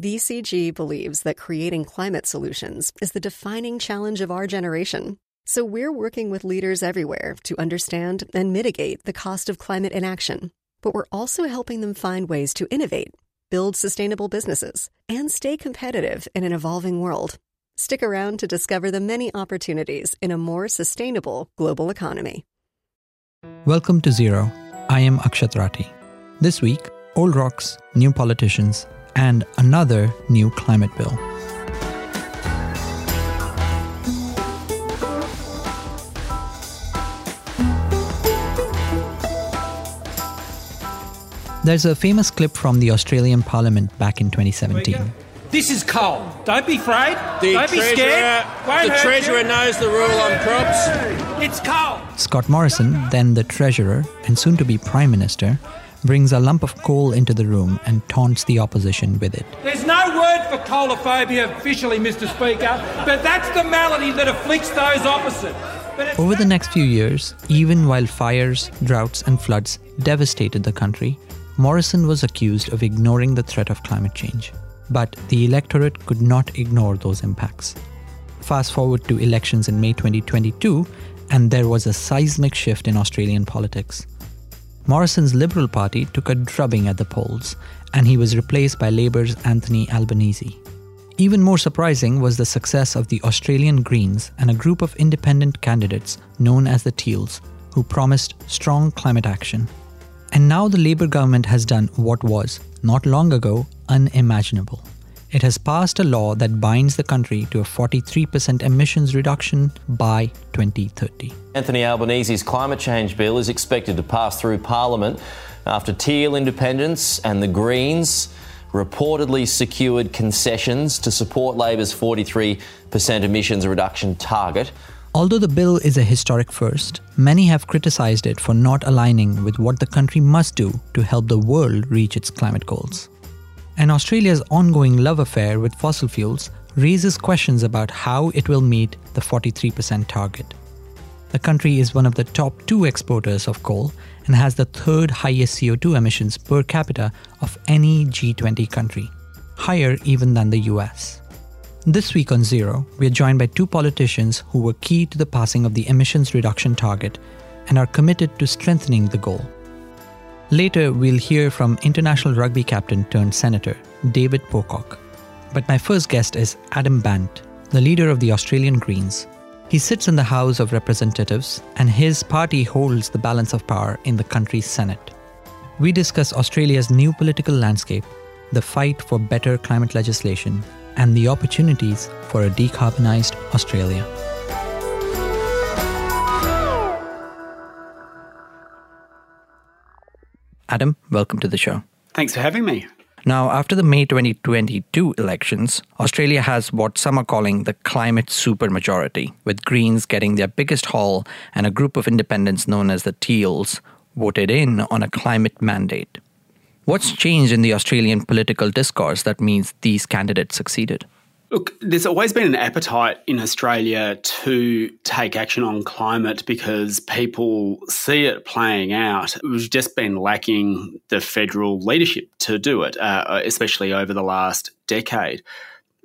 BCG believes that creating climate solutions is the defining challenge of our generation. So we're working with leaders everywhere to understand and mitigate the cost of climate inaction. But we're also helping them find ways to innovate, build sustainable businesses, and stay competitive in an evolving world. Stick around to discover the many opportunities in a more sustainable global economy. Welcome to Zero. I am Akshat Rathi. This week, old rocks, new politicians, and another new climate bill. There's a famous clip from the Australian Parliament back in 2017. This is coal. Don't be afraid. The Don't be scared. Won't the treasurer you. knows the rule on crops. It's coal. Scott Morrison, then the Treasurer and soon to be Prime Minister, brings a lump of coal into the room and taunts the opposition with it. There's no word for coalophobia officially, Mr. Speaker, but that's the malady that afflicts those opposite. Over the next few years, even while fires, droughts, and floods devastated the country, Morrison was accused of ignoring the threat of climate change. But the electorate could not ignore those impacts. Fast forward to elections in May 2022, and there was a seismic shift in Australian politics. Morrison's Liberal Party took a drubbing at the polls, and he was replaced by Labor's Anthony Albanese. Even more surprising was the success of the Australian Greens and a group of independent candidates known as the Teals, who promised strong climate action. And now the Labour government has done what was, not long ago, unimaginable. It has passed a law that binds the country to a 43% emissions reduction by 2030. Anthony Albanese's climate change bill is expected to pass through Parliament after Teal Independents and the Greens reportedly secured concessions to support Labor's 43% emissions reduction target. Although the bill is a historic first, many have criticized it for not aligning with what the country must do to help the world reach its climate goals. And Australia's ongoing love affair with fossil fuels raises questions about how it will meet the 43% target. The country is one of the top two exporters of coal and has the third highest CO2 emissions per capita of any G20 country, higher even than the US. This week on Zero, we are joined by two politicians who were key to the passing of the emissions reduction target and are committed to strengthening the goal. Later, we'll hear from international rugby captain turned senator David Pocock. But my first guest is Adam Bandt, the leader of the Australian Greens. He sits in the House of Representatives, and his party holds the balance of power in the country's Senate. We discuss Australia's new political landscape, the fight for better climate legislation, and the opportunities for a decarbonised Australia. Adam, welcome to the show. Thanks for having me. Now, after the May 2022 elections, Australia has what some are calling the climate supermajority, with Greens getting their biggest haul and a group of independents known as the Teals voted in on a climate mandate. What's changed in the Australian political discourse that means these candidates succeeded? Look, there's always been an appetite in Australia to take action on climate because people see it playing out. We've just been lacking the federal leadership to do it, uh, especially over the last decade.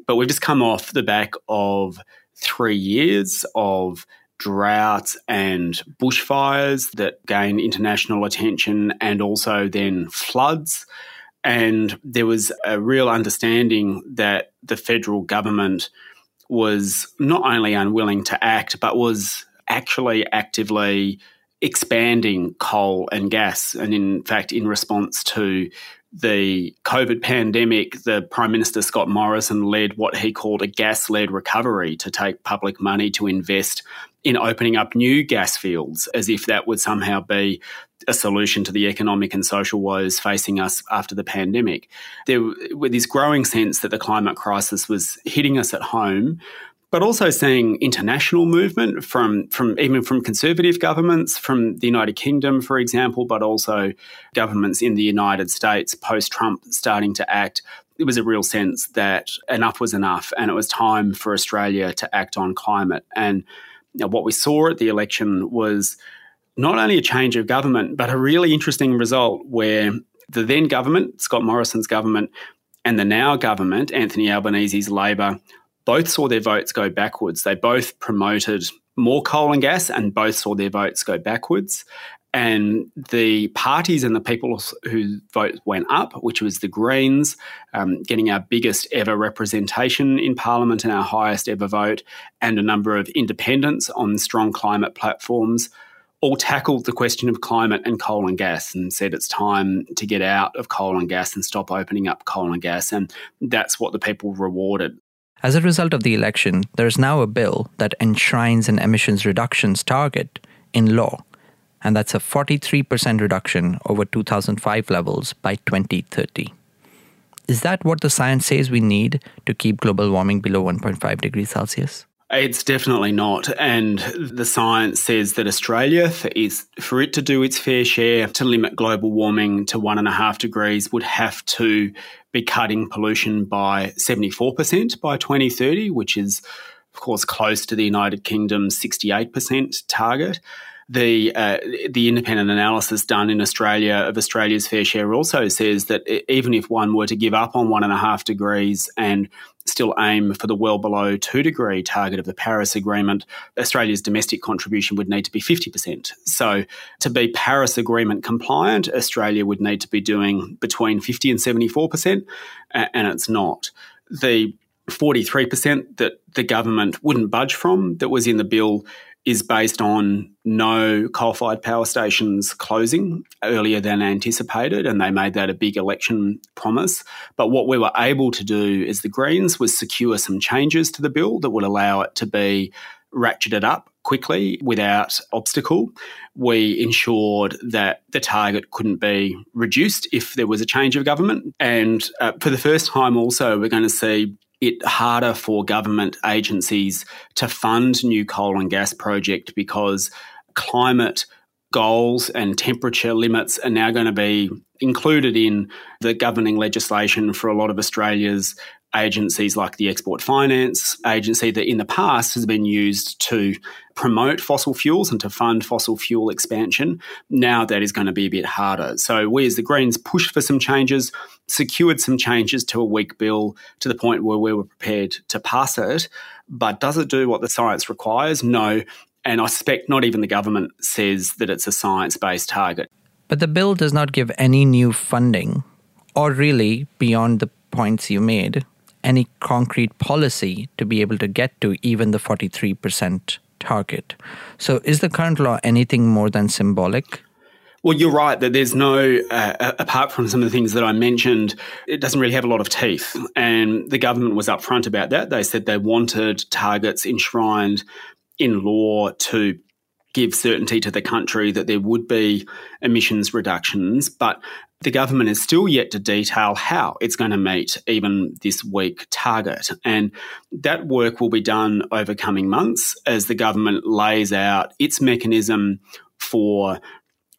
But we've just come off the back of three years of droughts and bushfires that gain international attention and also then floods. And there was a real understanding that the federal government was not only unwilling to act, but was actually actively expanding coal and gas. And in fact, in response to the COVID pandemic, the Prime Minister Scott Morrison led what he called a gas led recovery to take public money to invest in opening up new gas fields, as if that would somehow be a solution to the economic and social woes facing us after the pandemic. There was this growing sense that the climate crisis was hitting us at home, but also seeing international movement from, from even from conservative governments, from the United Kingdom, for example, but also governments in the United States post Trump starting to act. It was a real sense that enough was enough, and it was time for Australia to act on climate. And know, what we saw at the election was not only a change of government, but a really interesting result where the then government, Scott Morrison's government, and the now government, Anthony Albanese's Labor, both saw their votes go backwards. They both promoted more coal and gas and both saw their votes go backwards. And the parties and the people whose vote went up, which was the Greens, um, getting our biggest ever representation in Parliament and our highest ever vote, and a number of independents on strong climate platforms, all tackled the question of climate and coal and gas and said it's time to get out of coal and gas and stop opening up coal and gas. And that's what the people rewarded. As a result of the election, there is now a bill that enshrines an emissions reductions target in law and that's a 43% reduction over 2005 levels by 2030. Is that what the science says we need to keep global warming below 1.5 degrees Celsius? It's definitely not. And the science says that Australia, for, its, for it to do its fair share to limit global warming to one and a half degrees, would have to be cutting pollution by 74% by 2030, which is, of course, close to the United Kingdom's 68% target the uh, the independent analysis done in Australia of Australia's fair share also says that even if one were to give up on one and a half degrees and still aim for the well below two degree target of the Paris Agreement, Australia's domestic contribution would need to be 50%. So, to be Paris Agreement compliant, Australia would need to be doing between 50 and 74%, and it's not. The 43% that the government wouldn't budge from that was in the bill is based on no coal fired power stations closing earlier than anticipated, and they made that a big election promise. But what we were able to do as the Greens was secure some changes to the bill that would allow it to be ratcheted up quickly without obstacle. We ensured that the target couldn't be reduced if there was a change of government. And uh, for the first time, also, we're going to see it harder for government agencies to fund new coal and gas project because climate goals and temperature limits are now going to be included in the governing legislation for a lot of Australia's agencies like the Export Finance Agency that in the past has been used to promote fossil fuels and to fund fossil fuel expansion. Now that is going to be a bit harder. So we as the Greens pushed for some changes, secured some changes to a weak bill to the point where we were prepared to pass it. But does it do what the science requires? No. And I suspect not even the government says that it's a science based target. But the bill does not give any new funding, or really, beyond the points you made, any concrete policy to be able to get to even the 43% target. So, is the current law anything more than symbolic? Well, you're right that there's no, uh, apart from some of the things that I mentioned, it doesn't really have a lot of teeth. And the government was upfront about that. They said they wanted targets enshrined in law to give certainty to the country that there would be emissions reductions, but the government is still yet to detail how it's going to meet even this weak target. And that work will be done over coming months as the government lays out its mechanism for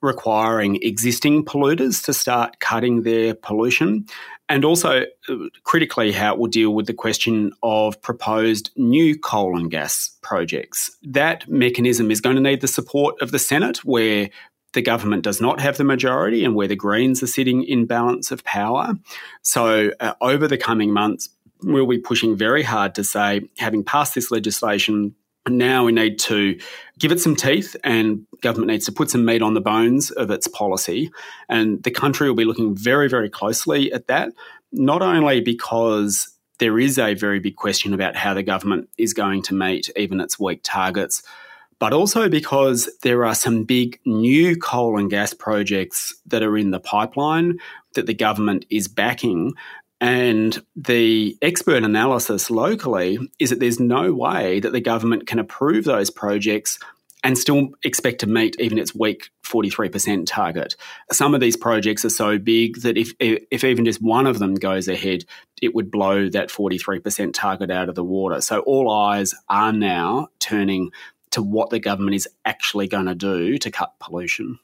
requiring existing polluters to start cutting their pollution, and also uh, critically how it will deal with the question of proposed new coal and gas projects. That mechanism is going to need the support of the Senate, where the government does not have the majority and where the Greens are sitting in balance of power. So, uh, over the coming months, we'll be pushing very hard to say, having passed this legislation, now we need to give it some teeth and government needs to put some meat on the bones of its policy. And the country will be looking very, very closely at that, not only because there is a very big question about how the government is going to meet even its weak targets, but also because there are some big new coal and gas projects that are in the pipeline that the government is backing and the expert analysis locally is that there's no way that the government can approve those projects and still expect to meet even its weak 43% target. Some of these projects are so big that if, if even just one of them goes ahead, it would blow that 43% target out of the water. So all eyes are now turning to what the government is actually going to do to cut pollution.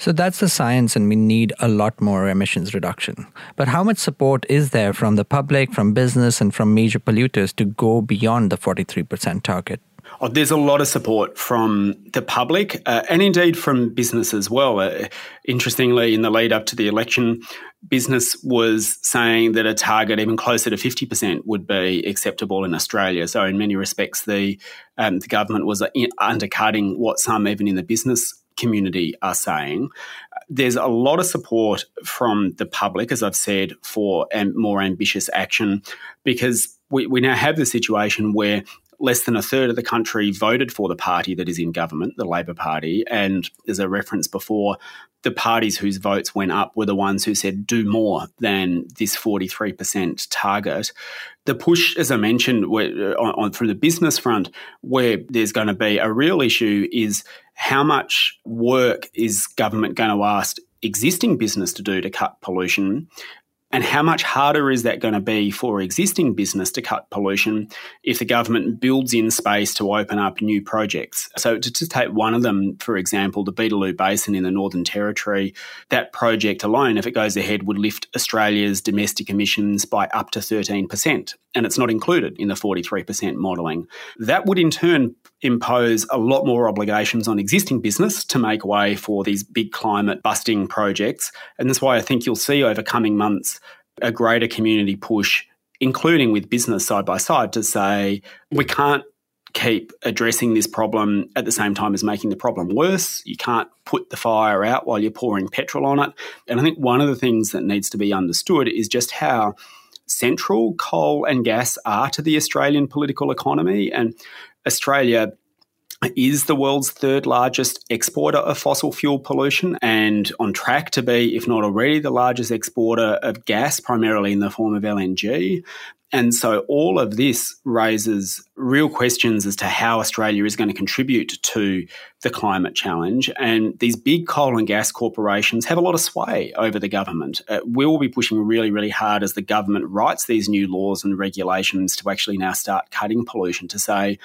So that's the science, and we need a lot more emissions reduction. But how much support is there from the public, from business, and from major polluters to go beyond the 43% target? Oh, there's a lot of support from the public uh, and indeed from business as well. Uh, interestingly, in the lead up to the election, business was saying that a target even closer to 50% would be acceptable in Australia. So, in many respects, the, um, the government was uh, undercutting what some, even in the business community, are saying. There's a lot of support from the public, as I've said, for more ambitious action because we, we now have the situation where less than a third of the country voted for the party that is in government, the Labor Party. And as a reference before, the parties whose votes went up were the ones who said do more than this 43% target. The push, as I mentioned, uh, on, on, through the business front, where there's going to be a real issue is how much work is government going to ask existing business to do to cut pollution and how much harder is that going to be for existing business to cut pollution if the government builds in space to open up new projects? So, to, to take one of them, for example, the Beetaloo Basin in the Northern Territory, that project alone, if it goes ahead, would lift Australia's domestic emissions by up to 13%. And it's not included in the 43% modelling. That would in turn impose a lot more obligations on existing business to make way for these big climate busting projects. And that's why I think you'll see over coming months a greater community push, including with business side by side, to say we can't keep addressing this problem at the same time as making the problem worse. You can't put the fire out while you're pouring petrol on it. And I think one of the things that needs to be understood is just how central coal and gas are to the Australian political economy. And Australia is the world's third largest exporter of fossil fuel pollution and on track to be, if not already, the largest exporter of gas, primarily in the form of LNG. And so all of this raises real questions as to how Australia is going to contribute to the climate challenge. And these big coal and gas corporations have a lot of sway over the government. Uh, we'll be pushing really, really hard as the government writes these new laws and regulations to actually now start cutting pollution to say,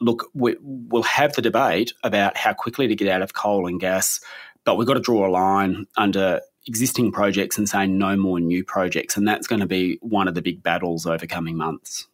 look, we, will have the debate about how quickly to get out of coal and gas, but we've got to draw a line under existing projects and say no more new projects. And that's going to be one of the big battles over coming months.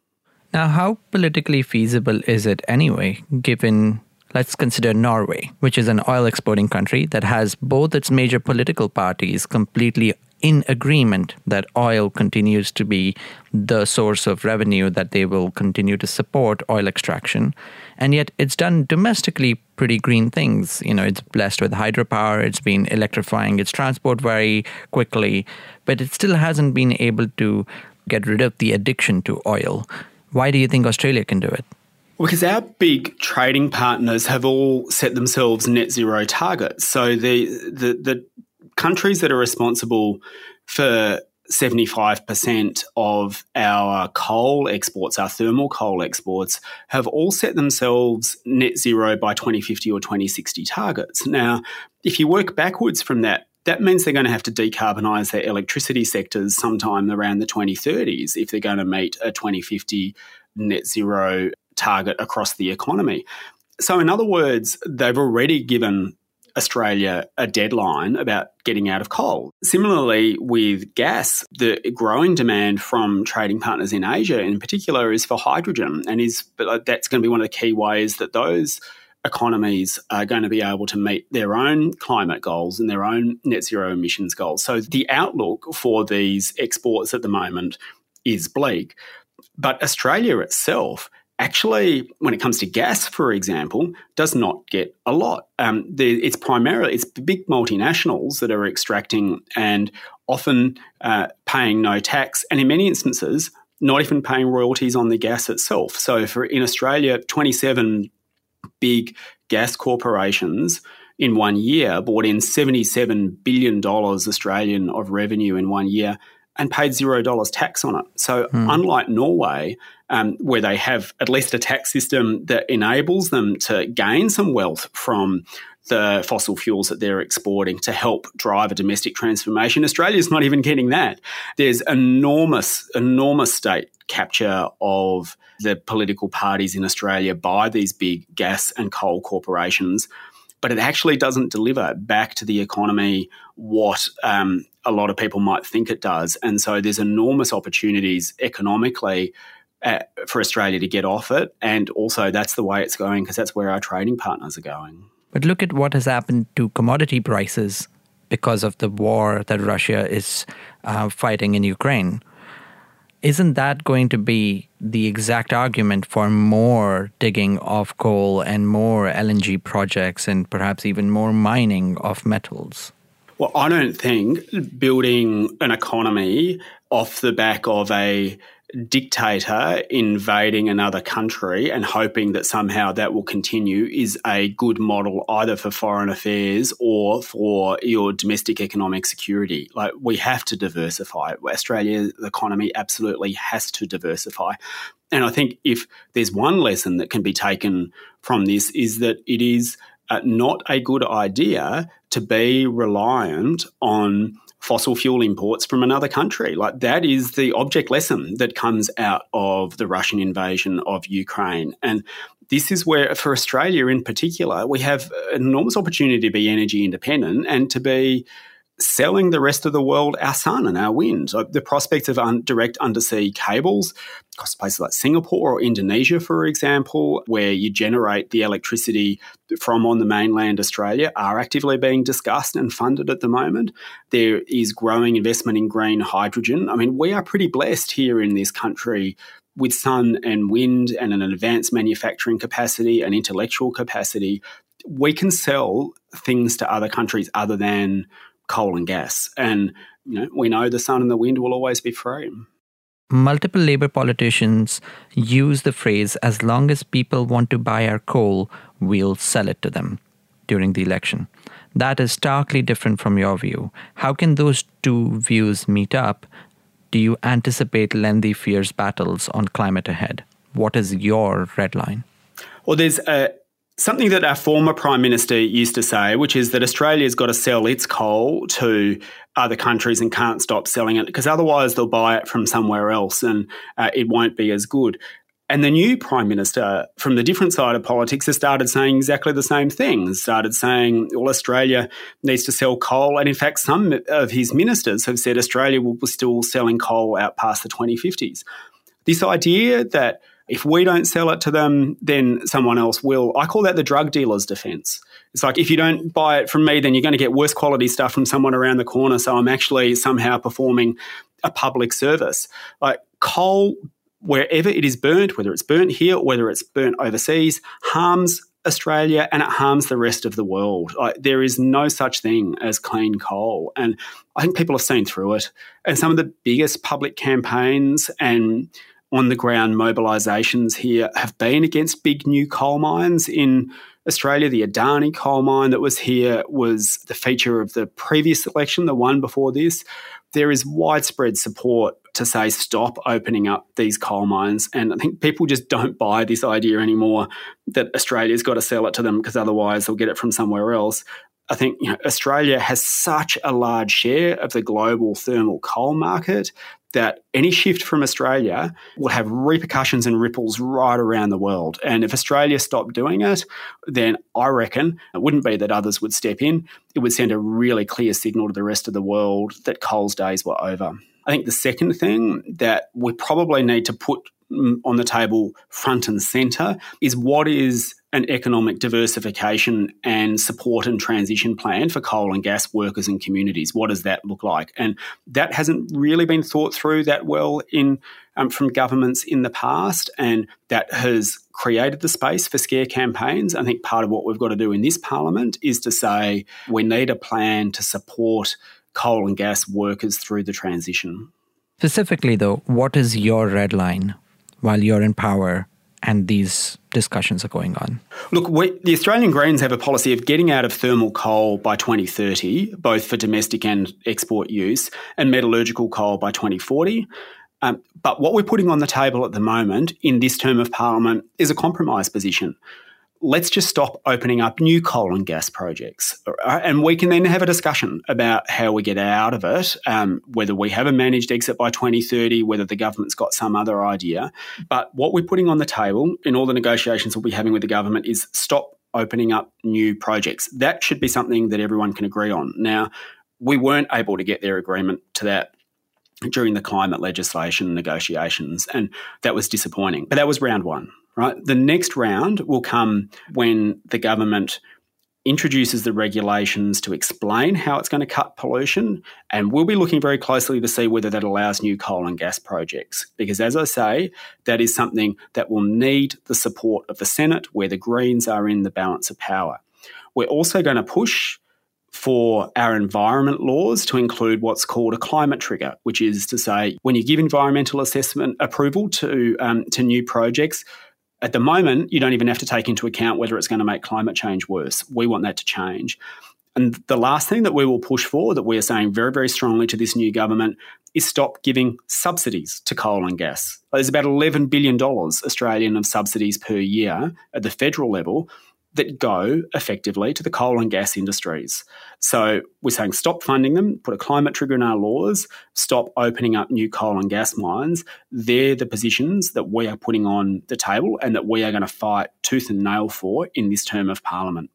Now, how politically feasible is it anyway, given let's consider Norway, which is an oil exporting country that has both its major political parties completely in agreement that oil continues to be the source of revenue that they will continue to support oil extraction. And yet it's done domestically pretty green things. You know it's blessed with hydropower. It's been electrifying its transport very quickly. But it still hasn't been able to get rid of the addiction to oil. Why do you think australia can do it? Because our big trading partners have all set themselves net zero targets. So the, the, the countries that are responsible for 75% of our coal exports, our thermal coal exports, have all set themselves net zero by 2050 or 2060 targets. Now, if you work backwards from that, that means they're going to have to decarbonise their electricity sectors sometime around the 2030s if they're going to meet a 2050 net zero target across the economy. So, in other words, they've already given Australia a deadline about getting out of coal. Similarly, with gas, the growing demand from trading partners in Asia, in particular, is for hydrogen, and is uh, that's going to be one of the key ways that those economies are going to be able to meet their own climate goals and their own net zero emissions goals. So the outlook for these exports at the moment is bleak. But Australia itself actually, when it comes to gas, for example, does not get a lot. Um, the, it's primarily it's big multinationals that are extracting and often uh, paying no tax, and in many instances, not even paying royalties on the gas itself. So, for in Australia, twenty seven big gas corporations in one year brought in seventy seven billion dollars Australian of revenue in one year and paid zero dollars tax on it. So, mm. unlike Norway, um, where they have at least a tax system that enables them to gain some wealth from the fossil fuels that they're exporting to help drive a domestic transformation. Australia's not even getting that. There's enormous, enormous state capture of the political parties in Australia by these big gas and coal corporations. But it actually doesn't deliver back to the economy what um, a lot of people might think it does. And so there's enormous opportunities economically uh, for Australia to get off it. And also, that's the way it's going because that's where our trading partners are going. But look at what has happened to commodity prices because of the war that Russia is uh, fighting in Ukraine. Isn't that going to be the exact argument for more digging of coal and more LNG projects and perhaps even more mining of metals? Well, I don't think building an economy off the back of a dictator invading another country and hoping that somehow that will continue is a good model either for foreign affairs or for your domestic economic security. Like we have to diversify. Australia's economy absolutely has to diversify. And I think if there's one lesson that can be taken from this is that it is uh, not a good idea to be reliant on fossil fuel imports from another country. Like that is the object lesson that comes out of the Russian invasion of Ukraine. And this is where, for Australia in particular, we have an enormous opportunity to be energy independent and to be selling the rest of the world our sun and our wind. So the prospects of un- direct undersea cables across places like Singapore or Indonesia, for example, where you generate the electricity from on the mainland Australia, are actively being discussed and funded at the moment. There is growing investment in green hydrogen. I mean, we are pretty blessed here in this country with sun and wind and an advanced manufacturing capacity and intellectual capacity. We can sell things to other countries other than coal and gas. And you know, we know the sun and the wind will always be free. Multiple Labor politicians use the phrase, as long as people want to buy our coal, we'll sell it to them during the election. That is starkly different from your view. How can those two views meet up? Do you anticipate lengthy, fierce battles on climate ahead? What is your red line? Well, there's a, something that our former Prime Minister used to say, which is that Australia's got to sell its coal to other countries and can't stop selling it because otherwise they'll buy it from somewhere else and uh, it won't be as good. And the new Prime Minister from the different side of politics has started saying exactly the same thing, started saying, well, Australia needs to sell coal. And in fact, some of his ministers have said Australia will be still selling coal out past the 2050s. This idea that if we don't sell it to them, then someone else will. I call that the drug dealer's defense. It's like if you don't buy it from me, then you're going to get worse quality stuff from someone around the corner. So I'm actually somehow performing a public service. Like coal, wherever it is burnt, whether it's burnt here whether it's burnt overseas, harms Australia and it harms the rest of the world. Like, there is no such thing as clean coal. And I think people have seen through it. And some of the biggest public campaigns and on the ground mobilisations here have been against big new coal mines in Australia. The Adani coal mine that was here was the feature of the previous election, the one before this. There is widespread support to say stop opening up these coal mines. And I think people just don't buy this idea anymore that Australia's got to sell it to them because otherwise they'll get it from somewhere else. I think you know, Australia has such a large share of the global thermal coal market that any shift from Australia will have repercussions and ripples right around the world. And if Australia stopped doing it, then I reckon it wouldn't be that others would step in. It would send a really clear signal to the rest of the world that coal's days were over. I think the second thing that we probably need to put on the table front and centre is what is an economic diversification and support and transition plan for coal and gas workers and communities. What does that look like? And that hasn't really been thought through that well in um, from governments in the past, and that has created the space for scare campaigns. I think part of what we've got to do in this parliament is to say we need a plan to support coal and gas workers through the transition. Specifically, though, what is your red line while you're in power and these discussions are going on? Look, we, the Australian Greens have a policy of getting out of thermal coal by 2030, both for domestic and export use, and metallurgical coal by 2040. Um, but what we're putting on the table at the moment in this term of parliament is a compromise position let's just stop opening up new coal and gas projects. And we can then have a discussion about how we get out of it, um, whether we have a managed exit by 2030, whether the government's got some other idea. But what we're putting on the table in all the negotiations we'll be having with the government is stop opening up new projects. That should be something that everyone can agree on. Now, we weren't able to get their agreement to that during the climate legislation negotiations, and that was disappointing. But that was round one, right? The next round will come when the government introduces the regulations to explain how it's going to cut pollution. And we'll be looking very closely to see whether that allows new coal and gas projects. Because as I say, that is something that will need the support of the Senate, where the Greens are in the balance of power. We're also going to push for our environment laws to include what's called a climate trigger, which is to say, when you give environmental assessment approval to um, to new projects, at the moment, you don't even have to take into account whether it's going to make climate change worse. We want that to change. And the last thing that we will push for, that we are saying very, very strongly to this new government, is stop giving subsidies to coal and gas. There's about $11 billion Australian of subsidies per year at the federal level that go effectively to the coal and gas industries. So we're saying stop funding them, put a climate trigger in our laws, stop opening up new coal and gas mines. They're the positions that we are putting on the table and that we are going to fight tooth and nail for in this term of parliament.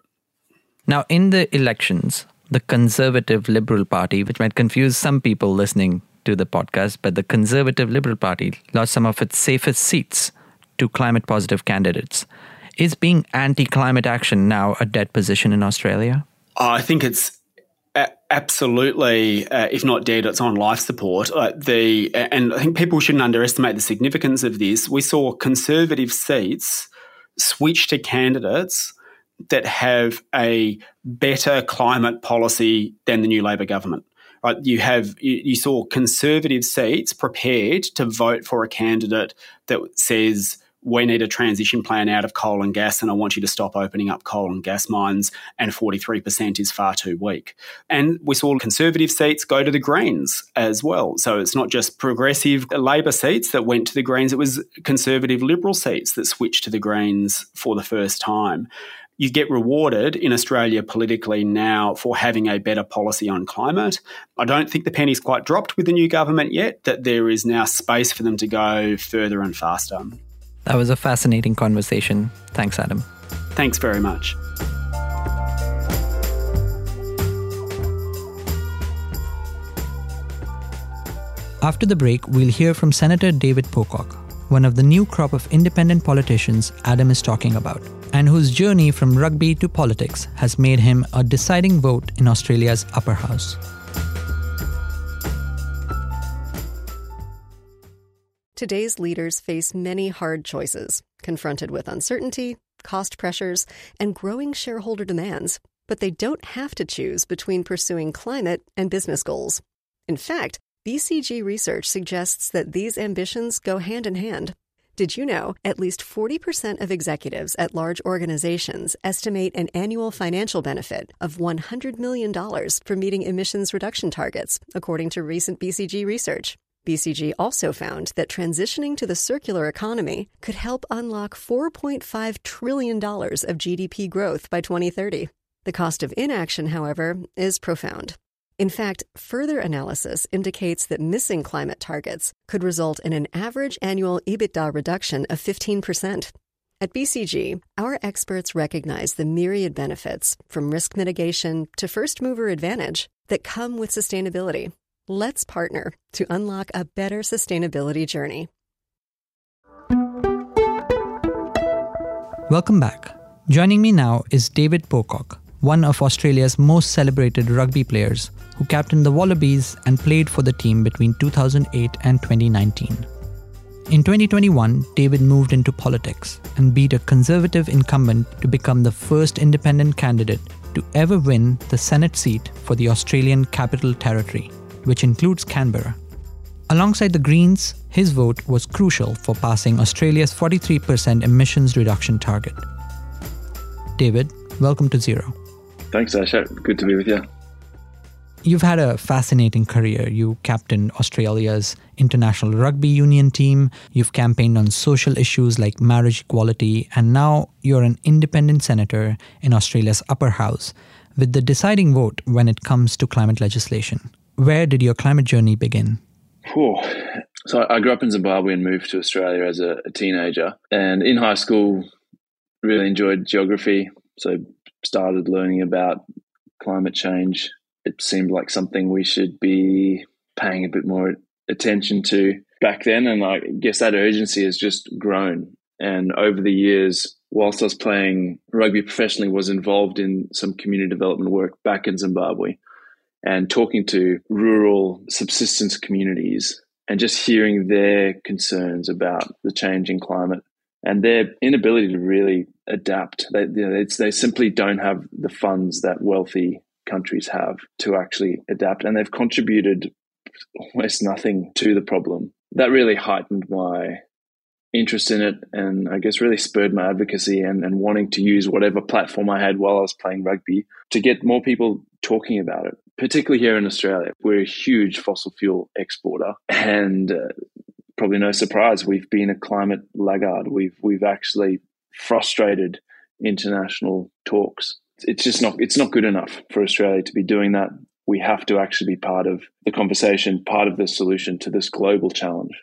Now, in the elections, the Conservative Liberal Party, which might confuse some people listening to the podcast, but the Conservative Liberal Party lost some of its safest seats to climate positive candidates. Is being anti climate action now a dead position in Australia? I think it's absolutely, uh, if not dead, it's on life support. Uh, the and I think people shouldn't underestimate the significance of this. We saw conservative seats switch to candidates that have a better climate policy than the new Labor government. Right, you have you, you saw conservative seats prepared to vote for a candidate that says we need a transition plan out of coal and gas, and I want you to stop opening up coal and gas mines, and 43% is far too weak. And we saw conservative seats go to the Greens as well. So it's not just progressive Labor seats that went to the Greens, it was conservative Liberal seats that switched to the Greens for the first time. You get rewarded in Australia politically now for having a better policy on climate. I don't think the penny's quite dropped with the new government yet, that there is now space for them to go further and faster. That was a fascinating conversation. Thanks, Adam. Thanks very much. After the break, we'll hear from Senator David Pocock, one of the new crop of independent politicians Adam is talking about, and whose journey from rugby to politics has made him a deciding vote in Australia's upper house. Today's leaders face many hard choices, confronted with uncertainty, cost pressures, and growing shareholder demands. But they don't have to choose between pursuing climate and business goals. In fact, BCG research suggests that these ambitions go hand in hand. Did you know at least 40% of executives at large organizations estimate an annual financial benefit of $100 million for meeting emissions reduction targets, according to recent BCG research? BCG also found that transitioning to the circular economy could help unlock $4.5 trillion of GDP growth by 2030. The cost of inaction, however, is profound. In fact, further analysis indicates that missing climate targets could result in an average annual EBITDA reduction of 15%. At BCG, our experts recognize the myriad benefits, from risk mitigation to first mover advantage, that come with sustainability Let's partner to unlock a better sustainability journey. Welcome back. Joining me now is David Pocock, one of Australia's most celebrated rugby players who captained the Wallabies and played for the team between 2008 and 2019. In 2021, David moved into politics and beat a conservative incumbent to become the first independent candidate to ever win the Senate seat for the Australian Capital Territory which includes Canberra. Alongside the Greens, his vote was crucial for passing Australia's 43% emissions reduction target. David, welcome to Zero. Thanks, Asha. Good to be with you. You've had a fascinating career. You captained Australia's international rugby union team, you've campaigned on social issues like marriage equality, and now you're an independent senator in Australia's upper house with the deciding vote when it comes to climate legislation. Where did your climate journey begin? So I grew up in Zimbabwe and moved to Australia as a, a teenager. And in high school, really enjoyed geography. So started learning about climate change. It seemed like something we should be paying a bit more attention to back then. And I guess that urgency has just grown. And over the years, whilst I was playing rugby professionally, was involved in some community development work back in Zimbabwe and talking to rural subsistence communities and just hearing their concerns about the changing climate and their inability to really adapt. They, you know, they simply don't have the funds that wealthy countries have to actually adapt, and they've contributed almost nothing to the problem. That really heightened my interest in it and I guess really spurred my advocacy and, and wanting to use whatever platform I had while I was playing rugby to get more people talking about it, particularly here in Australia. We're a huge fossil fuel exporter and uh, probably no surprise we've been a climate laggard. We've we've actually frustrated international talks. It's just not it's not good enough for Australia to be doing that. We have to actually be part of the conversation, part of the solution to this global challenge.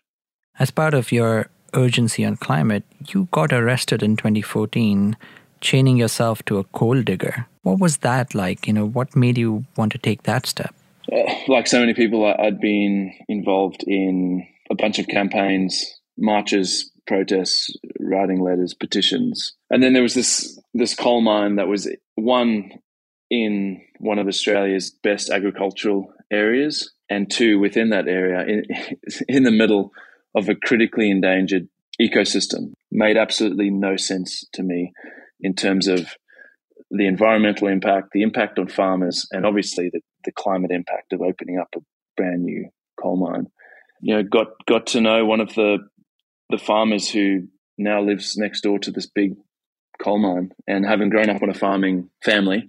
As part of your urgency on climate, you got arrested in 2014 chaining yourself to a coal digger. What was that like? You know, what made you want to take that step? Uh, like so many people, I'd been involved in a bunch of campaigns, marches, protests, writing letters, petitions, and then there was this this coal mine that was one in one of Australia's best agricultural areas, and two within that area, in in the middle of a critically endangered ecosystem made absolutely no sense to me in terms of the environmental impact, the impact on farmers, and obviously the, the climate impact of opening up a brand new coal mine. You know, got got to know one of the the farmers who now lives next door to this big coal mine, and having grown up on a farming family,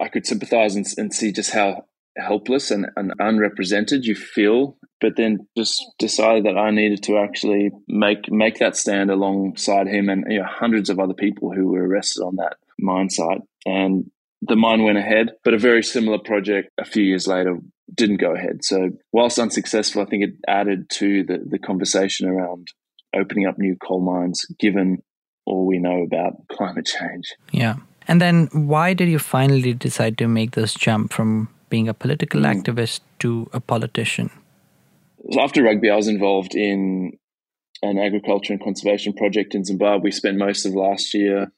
I could sympathise and, and see just how helpless and, and unrepresented you feel but then just decided that I needed to actually make make that stand alongside him and you know, hundreds of other people who were arrested on that mine site. And the mine went ahead, but a very similar project a few years later didn't go ahead. So whilst unsuccessful, I think it added to the, the conversation around opening up new coal mines, given all we know about climate change. Yeah. And then why did you finally decide to make this jump from being a political mm. activist to a politician? After rugby, I was involved in an agriculture and conservation project in Zimbabwe. We spent most of last year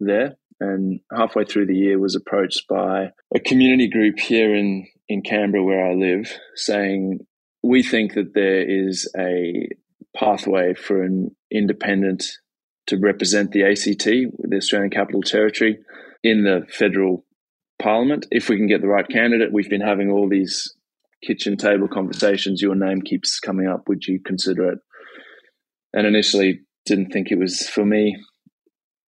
there, and halfway through the year was approached by a community group here in in Canberra, where I live, saying we think that there is a pathway for an independent to represent the ACT, the Australian Capital Territory, in the federal parliament. If we can get the right candidate, we've been having all these kitchen table conversations, your name keeps coming up. Would you consider it? And initially, didn't think it was for me.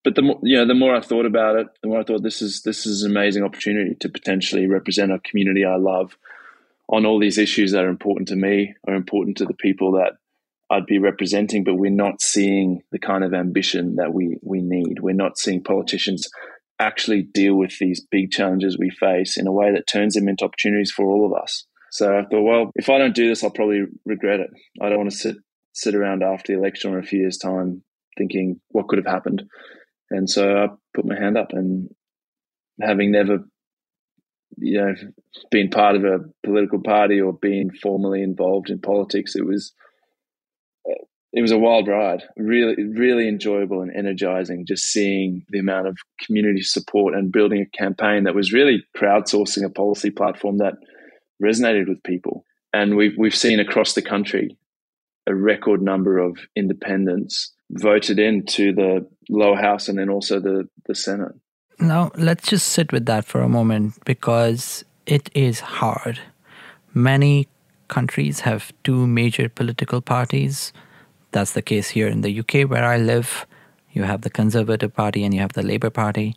But the more, you know, the more I thought about it, the more I thought this is this is an amazing opportunity to potentially represent a community I love on all these issues that are important to me, are important to the people that I'd be representing. But we're not seeing the kind of ambition that we we need. We're not seeing politicians actually deal with these big challenges we face in a way that turns them into opportunities for all of us. So I thought, well, if I don't do this, I'll probably regret it. I don't want to sit sit around after the election or a few years' time thinking what could have happened. And so I put my hand up, and having never, you know, been part of a political party or been formally involved in politics, it was uh, it was a wild ride. Really, really enjoyable and energizing. Just seeing the amount of community support and building a campaign that was really crowdsourcing a policy platform that resonated with people. And we've, we've seen across the country a record number of independents voted into the lower house and then also the, the Senate. Now, let's just sit with that for a moment because it is hard. Many countries have two major political parties. That's the case here in the UK, where I live. You have the Conservative Party and you have the Labour Party.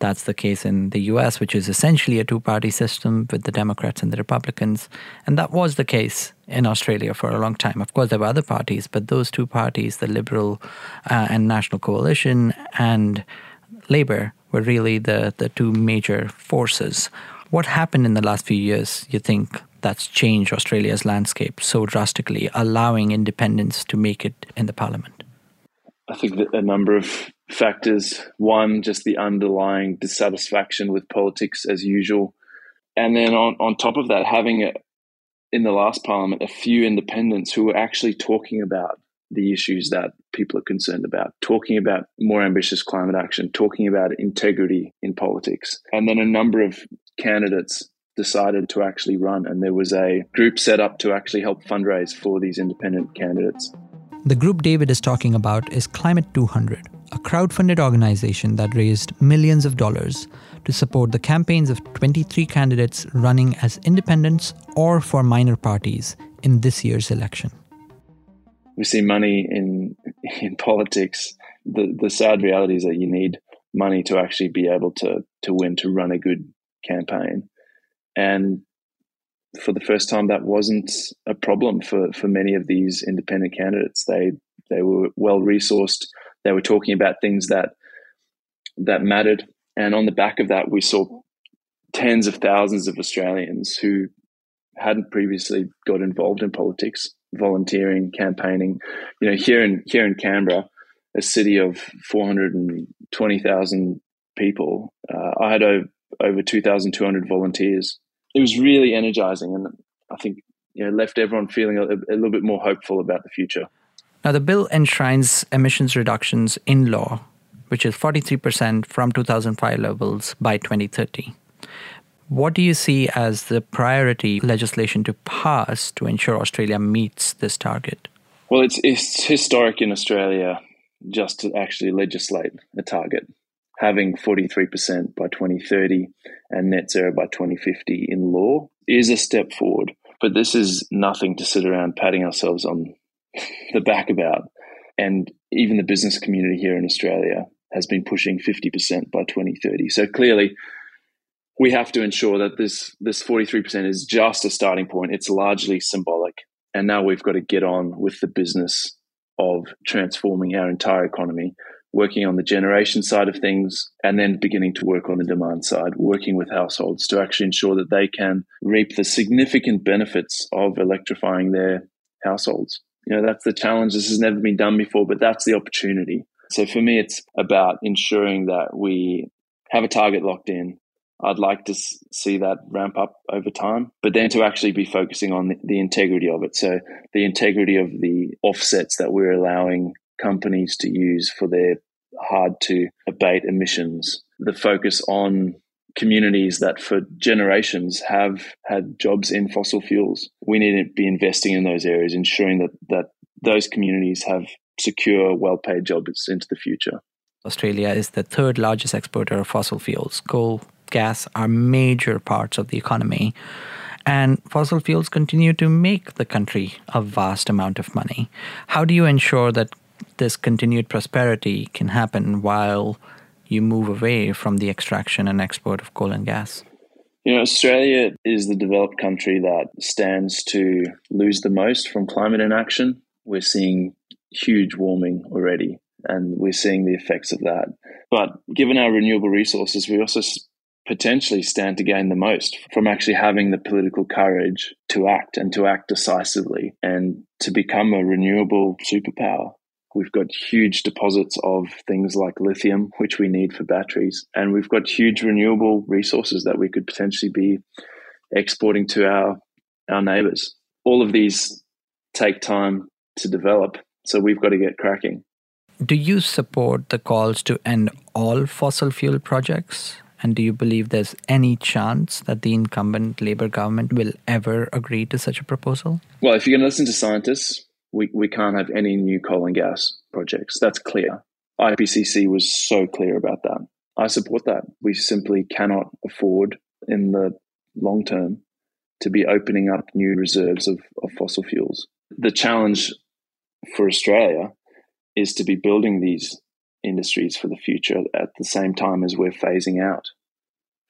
That's the case in the US, which is essentially a two party system with the Democrats and the Republicans. And that was the case in Australia for a long time. Of course, there were other parties, but those two parties, the Liberal uh, and National Coalition and Labor, were really the, the two major forces. What happened in the last few years, you think, that's changed Australia's landscape so drastically, allowing independents to make it in the parliament? I think that a number of factors. One, just the underlying dissatisfaction with politics as usual. And then on, on top of that, having a, in the last parliament a few independents who were actually talking about the issues that people are concerned about, talking about more ambitious climate action, talking about integrity in politics. And then a number of candidates decided to actually run, and there was a group set up to actually help fundraise for these independent candidates. The group David is talking about is Climate 200, a crowd-funded organization that raised millions of dollars to support the campaigns of 23 candidates running as independents or for minor parties in this year's election we see money in in politics. The the sad reality is that you need money to actually be able to to win to run a good campaign, and for the first time, that wasn't a problem for for many of these independent candidates. They they were well resourced. They were talking about things that that mattered, and on the back of that, we saw tens of thousands of Australians who hadn't previously got involved in politics volunteering, campaigning. You know, here in here in Canberra, a city of four hundred and twenty thousand people, uh, I had over, over two thousand two hundred volunteers. It was really energizing, and I think you know left everyone feeling a, a little bit more hopeful about the future. Now, the bill enshrines emissions reductions in law, which is 43% from 2005 levels by 2030. What do you see as the priority legislation to pass to ensure Australia meets this target? Well, it's, it's historic in Australia just to actually legislate a target. Having 43% by 2030 and net zero by 2050 in law is a step forward. But this is nothing to sit around patting ourselves on the back about. And even the business community here in Australia has been pushing 50% by 2030. So clearly, we have to ensure that this this 43% is just a starting point. It's largely symbolic. And now we've got to get on with the business of transforming our entire economy, working on the generation side of things, and then beginning to work on the demand side, working with households to actually ensure that they can reap the significant benefits of electrifying their households. You know, that's the challenge. This has never been done before, but that's the opportunity. So for me, it's about ensuring that we have a target locked in, I'd like to see that ramp up over time, but then to actually be focusing on the, integrity of it. So the integrity of the offsets that we're allowing companies to use for their hard to abate emissions, the focus on communities that for generations have had jobs in fossil fuels. We need to be investing in those areas, ensuring that, that those communities have secure, well paid jobs into the future. Australia is the third largest exporter of fossil fuels coal, gas are major parts of the economy. And fossil fuels continue to make the country a vast amount of money. How do you ensure that this continued prosperity can happen while you move away from the extraction and export of coal and gas? You know, Australia is the developed country that stands to lose the most from climate inaction. We're seeing huge warming already, and we're seeing the effects of that. But given our renewable resources, we also potentially stand to gain the most from actually having the political courage to act and to act decisively and to become a renewable superpower. We've got huge deposits of things like lithium, which we need for batteries, and we've got huge renewable resources that we could potentially be exporting to our our neighbors. All of these take time to develop, so we've got to get cracking. Do you support the calls to end all fossil fuel projects? And do you believe there's any chance that the incumbent Labor government will ever agree to such a proposal? Well, if you're going to listen to scientists, we, we can't have any new coal and gas projects. That's clear. IPCC was so clear about that. I support that. We simply cannot afford in the long term to be opening up new reserves of, of fossil fuels. The challenge for Australia is to be building these industries for the future at the same time as we're phasing out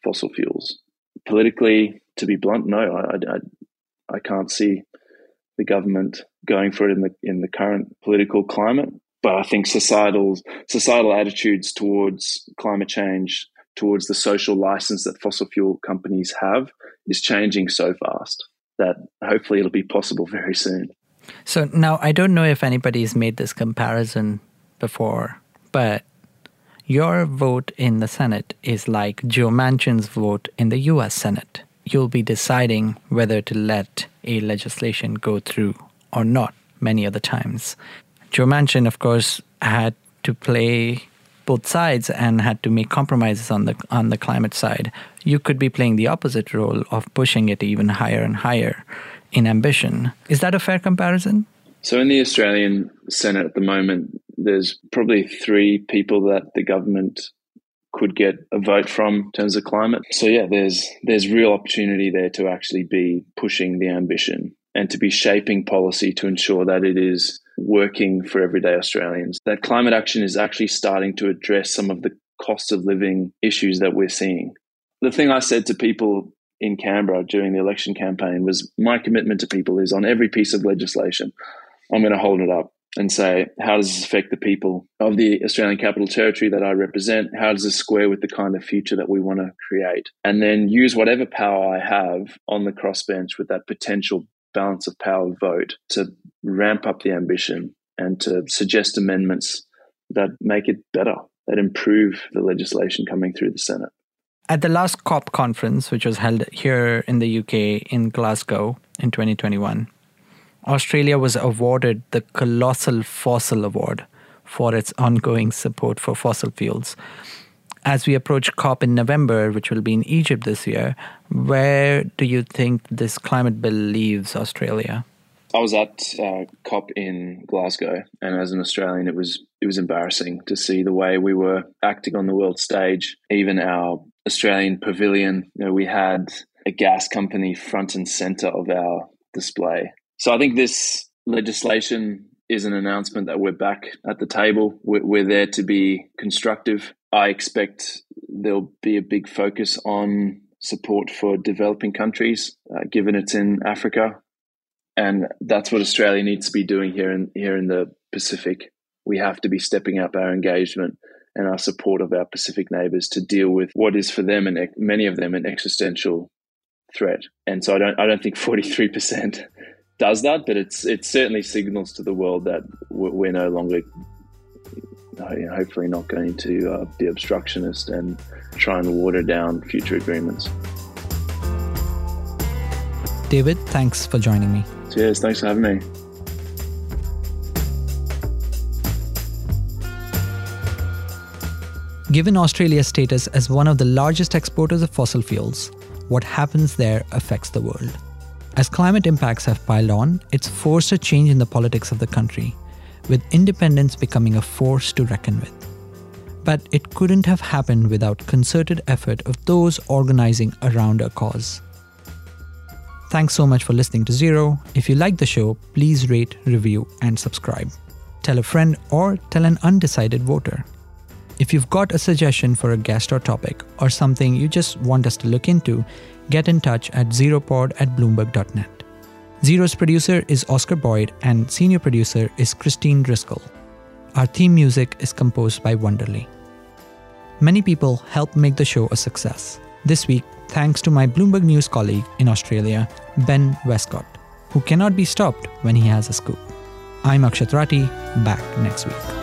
fossil fuels. Politically, to be blunt, no, I, I, I can't see the government going for it in the in the current political climate. But I think societal societal attitudes towards climate change, towards the social license that fossil fuel companies have, is changing so fast that hopefully it'll be possible very soon. So now I don't know if anybody's made this comparison before but your vote in the Senate is like Joe Manchin's vote in the US Senate. You'll be deciding whether to let a legislation go through or not many other times. Joe Manchin, of course, had to play both sides and had to make compromises on the on the climate side. You could be playing the opposite role of pushing it even higher and higher in ambition. Is that a fair comparison? So in the Australian Senate at the moment, there's probably three people that the government could get a vote from in terms of climate. So yeah, there's there's real opportunity there to actually be pushing the ambition and to be shaping policy to ensure that it is working for everyday Australians. That climate action is actually starting to address some of the cost of living issues that we're seeing. The thing I said to people in Canberra during the election campaign was my commitment to people is on every piece of legislation, I'm going to hold it up and say, how does this affect the people of the Australian Capital Territory that I represent? How does this square with the kind of future that we want to create? And then use whatever power I have on the crossbench with that potential balance of power vote to ramp up the ambition and to suggest amendments that make it better, that improve the legislation coming through the Senate. At the last COP conference, which was held here in the UK in Glasgow in 2021, Australia was awarded the Colossal Fossil Award for its ongoing support for fossil fuels. As we approach COP in November, which will be in Egypt this year, where do you think this climate bill leaves Australia? I was at uh, COP in Glasgow, and as an Australian, it was it was embarrassing to see the way we were acting on the world stage. Even our Australian pavilion, you know, we had a gas company front and center of our display. So I think this legislation is an announcement that we're back at the table. We're, we're there to be constructive. I expect there'll be a big focus on support for developing countries, uh, given it's in Africa, and that's what Australia needs to be doing here in here in the Pacific. We have to be stepping up our engagement and our support of our Pacific neighbours to deal with what is for them and many of them an existential threat. And so I don't I don't think forty three percent does that, but it's it certainly signals to the world that we're no longer hopefully not going to uh, be obstructionist and try and water down future agreements. David, thanks for joining me. Cheers. Thanks for having me. Given Australia's status as one of the largest exporters of fossil fuels, what happens there affects the world. As climate impacts have piled on, it's forced a change in the politics of the country, with independence becoming a force to reckon with. But it couldn't have happened without concerted effort of those organizing around a cause. Thanks so much for listening to Zero. If you like the show, please rate, review, and subscribe. Tell a friend or tell an undecided voter. If you've got a suggestion for a guest or topic, or something you just want us to look into, get in touch at zeropod at bloomberg.net. Zero's producer is Oscar Boyd, and senior producer is Christine Driscoll. Our theme music is composed by Wonderly. Many people help make the show a success. This week, thanks to my Bloomberg News colleague in Australia, Ben Westcott, who cannot be stopped when he has a scoop. I'm Akshat Rathi, back next week.